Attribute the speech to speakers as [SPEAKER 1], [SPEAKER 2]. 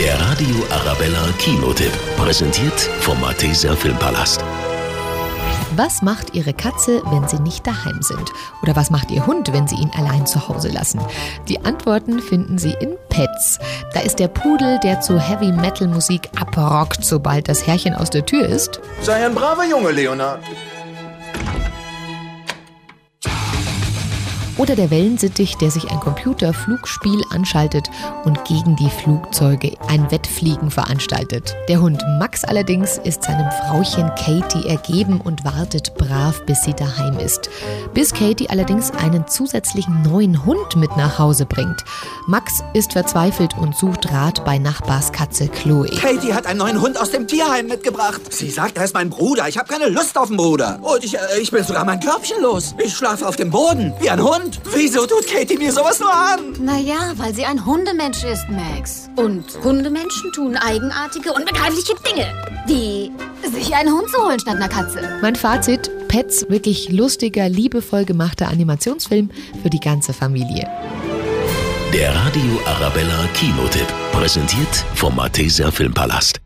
[SPEAKER 1] Der Radio Arabella Kinotipp. Präsentiert vom Malteser Filmpalast.
[SPEAKER 2] Was macht Ihre Katze, wenn Sie nicht daheim sind? Oder was macht Ihr Hund, wenn Sie ihn allein zu Hause lassen? Die Antworten finden Sie in Pets. Da ist der Pudel, der zu Heavy Metal Musik abrockt, sobald das Herrchen aus der Tür ist.
[SPEAKER 3] Sei ein braver Junge, Leonard.
[SPEAKER 2] Oder der Wellensittich, der sich ein Computerflugspiel anschaltet und gegen die Flugzeuge ein Wettfliegen veranstaltet. Der Hund Max allerdings ist seinem Frauchen Katie ergeben und wartet brav, bis sie daheim ist. Bis Katie allerdings einen zusätzlichen neuen Hund mit nach Hause bringt. Max ist verzweifelt und sucht Rat bei Nachbarskatze Chloe.
[SPEAKER 4] Katie hat einen neuen Hund aus dem Tierheim mitgebracht. Sie sagt, er ist mein Bruder. Ich habe keine Lust auf den Bruder. Und ich, äh, ich bin sogar mein Körbchen los. Ich schlafe auf dem Boden, wie ein Hund. Wieso tut Katie mir sowas nur an?
[SPEAKER 5] Naja, weil sie ein Hundemensch ist, Max. Und Hundemenschen tun eigenartige, unbegreifliche Dinge. Wie sich einen Hund zu holen statt einer Katze.
[SPEAKER 2] Mein Fazit, Pets, wirklich lustiger, liebevoll gemachter Animationsfilm für die ganze Familie.
[SPEAKER 1] Der Radio Arabella Kinotipp. Präsentiert vom Malteser Filmpalast.